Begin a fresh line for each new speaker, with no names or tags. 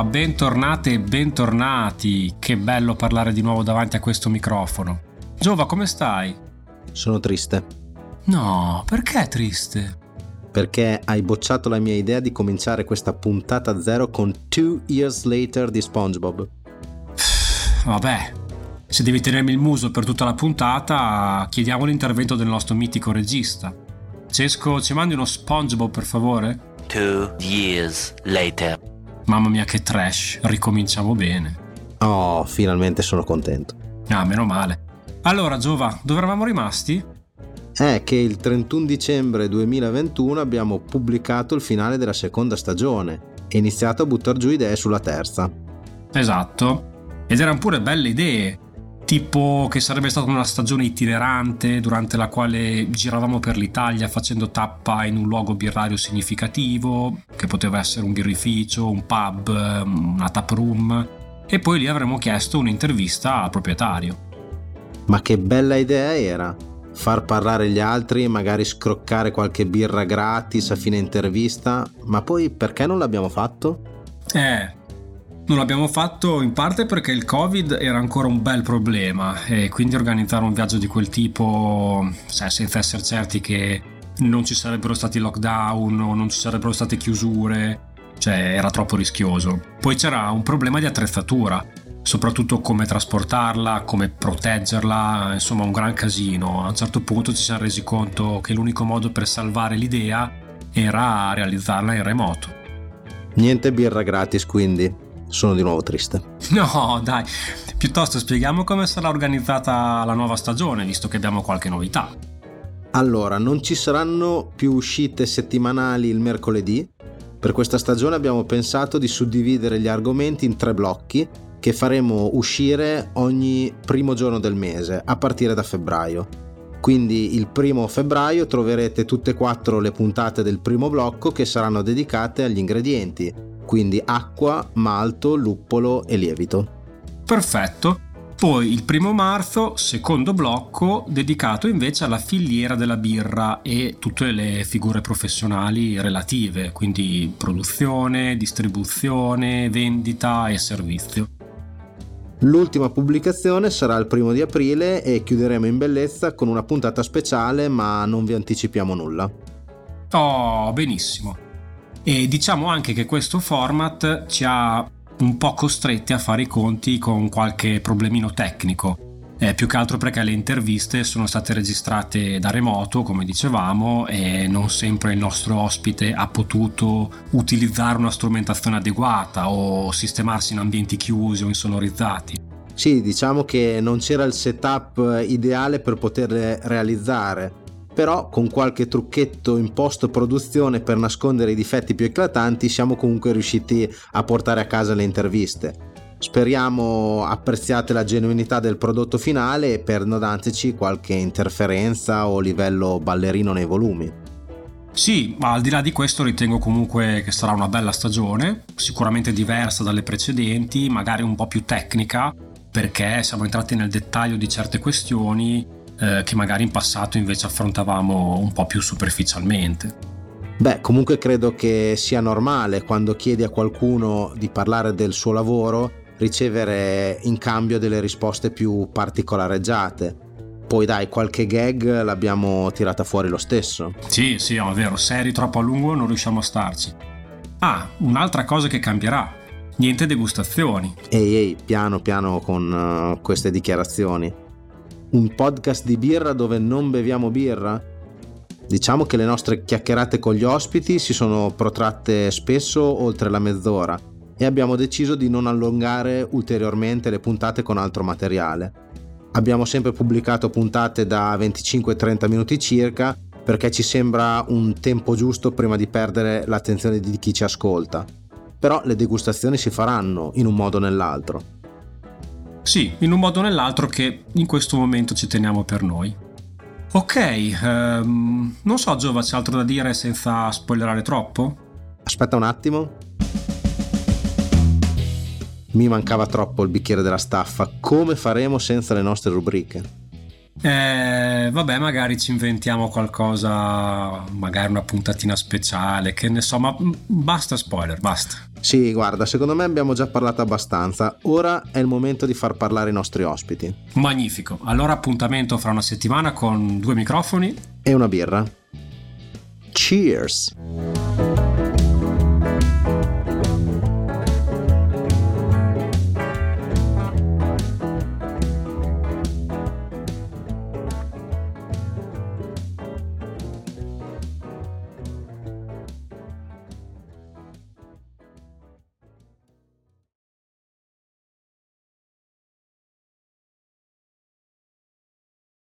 ma bentornate e bentornati. Che bello parlare di nuovo davanti a questo microfono. Giova, come stai?
Sono triste.
No, perché triste?
Perché hai bocciato la mia idea di cominciare questa puntata zero con Two Years Later di SpongeBob.
Vabbè, se devi tenermi il muso per tutta la puntata, chiediamo l'intervento del nostro mitico regista. Cesco, ci mandi uno SpongeBob per favore?
Two years later.
Mamma mia che trash, ricominciamo bene.
Oh, finalmente sono contento.
Ah, meno male. Allora, Giova, dove eravamo rimasti?
È che il 31 dicembre 2021 abbiamo pubblicato il finale della seconda stagione e iniziato a buttare giù idee sulla terza.
Esatto. Ed erano pure belle idee, tipo che sarebbe stata una stagione itinerante durante la quale giravamo per l'Italia facendo tappa in un luogo birrario significativo, che poteva essere un birrificio, un pub, una tap room, e poi lì avremmo chiesto un'intervista al proprietario.
Ma che bella idea era! Far parlare gli altri, magari scroccare qualche birra gratis a fine intervista, ma poi perché non l'abbiamo fatto?
Eh, non l'abbiamo fatto in parte perché il Covid era ancora un bel problema e quindi organizzare un viaggio di quel tipo, cioè, senza essere certi che non ci sarebbero stati lockdown o non ci sarebbero state chiusure, cioè era troppo rischioso. Poi c'era un problema di attrezzatura, soprattutto come trasportarla, come proteggerla, insomma un gran casino. A un certo punto ci siamo resi conto che l'unico modo per salvare l'idea era realizzarla in remoto.
Niente birra gratis quindi sono di nuovo triste.
No, dai, piuttosto spieghiamo come sarà organizzata la nuova stagione, visto che abbiamo qualche novità.
Allora, non ci saranno più uscite settimanali il mercoledì. Per questa stagione abbiamo pensato di suddividere gli argomenti in tre blocchi che faremo uscire ogni primo giorno del mese, a partire da febbraio. Quindi il primo febbraio troverete tutte e quattro le puntate del primo blocco che saranno dedicate agli ingredienti, quindi acqua, malto, luppolo e lievito.
Perfetto. Poi il primo marzo, secondo blocco, dedicato invece alla filiera della birra e tutte le figure professionali relative, quindi produzione, distribuzione, vendita e servizio.
L'ultima pubblicazione sarà il primo di aprile e chiuderemo in bellezza con una puntata speciale, ma non vi anticipiamo nulla.
Oh, benissimo. E diciamo anche che questo format ci ha un po' costretti a fare i conti con qualche problemino tecnico. Eh, più che altro perché le interviste sono state registrate da remoto, come dicevamo, e non sempre il nostro ospite ha potuto utilizzare una strumentazione adeguata o sistemarsi in ambienti chiusi o insonorizzati.
Sì, diciamo che non c'era il setup ideale per poterle realizzare però con qualche trucchetto in post produzione per nascondere i difetti più eclatanti siamo comunque riusciti a portare a casa le interviste. Speriamo apprezziate la genuinità del prodotto finale e per non darci qualche interferenza o livello ballerino nei volumi.
Sì, ma al di là di questo ritengo comunque che sarà una bella stagione, sicuramente diversa dalle precedenti, magari un po' più tecnica, perché siamo entrati nel dettaglio di certe questioni eh, che magari in passato invece affrontavamo un po' più superficialmente.
Beh, comunque credo che sia normale quando chiedi a qualcuno di parlare del suo lavoro ricevere in cambio delle risposte più particolareggiate. Poi dai, qualche gag l'abbiamo tirata fuori lo stesso.
Sì, sì, è vero, seri troppo a lungo non riusciamo a starci. Ah, un'altra cosa che cambierà. Niente degustazioni.
Ehi, ehi, piano piano con uh, queste dichiarazioni un podcast di birra dove non beviamo birra? Diciamo che le nostre chiacchierate con gli ospiti si sono protratte spesso oltre la mezz'ora e abbiamo deciso di non allungare ulteriormente le puntate con altro materiale. Abbiamo sempre pubblicato puntate da 25-30 minuti circa perché ci sembra un tempo giusto prima di perdere l'attenzione di chi ci ascolta. Però le degustazioni si faranno in un modo o nell'altro.
Sì, in un modo o nell'altro che in questo momento ci teniamo per noi. Ok, um, non so Giova, c'è altro da dire senza spoilerare troppo?
Aspetta un attimo. Mi mancava troppo il bicchiere della staffa. Come faremo senza le nostre rubriche?
Eh, vabbè, magari ci inventiamo qualcosa, magari una puntatina speciale, che ne so, ma basta spoiler, basta.
Sì, guarda, secondo me abbiamo già parlato abbastanza. Ora è il momento di far parlare i nostri ospiti.
Magnifico. Allora appuntamento fra una settimana con due microfoni
e una birra. Cheers!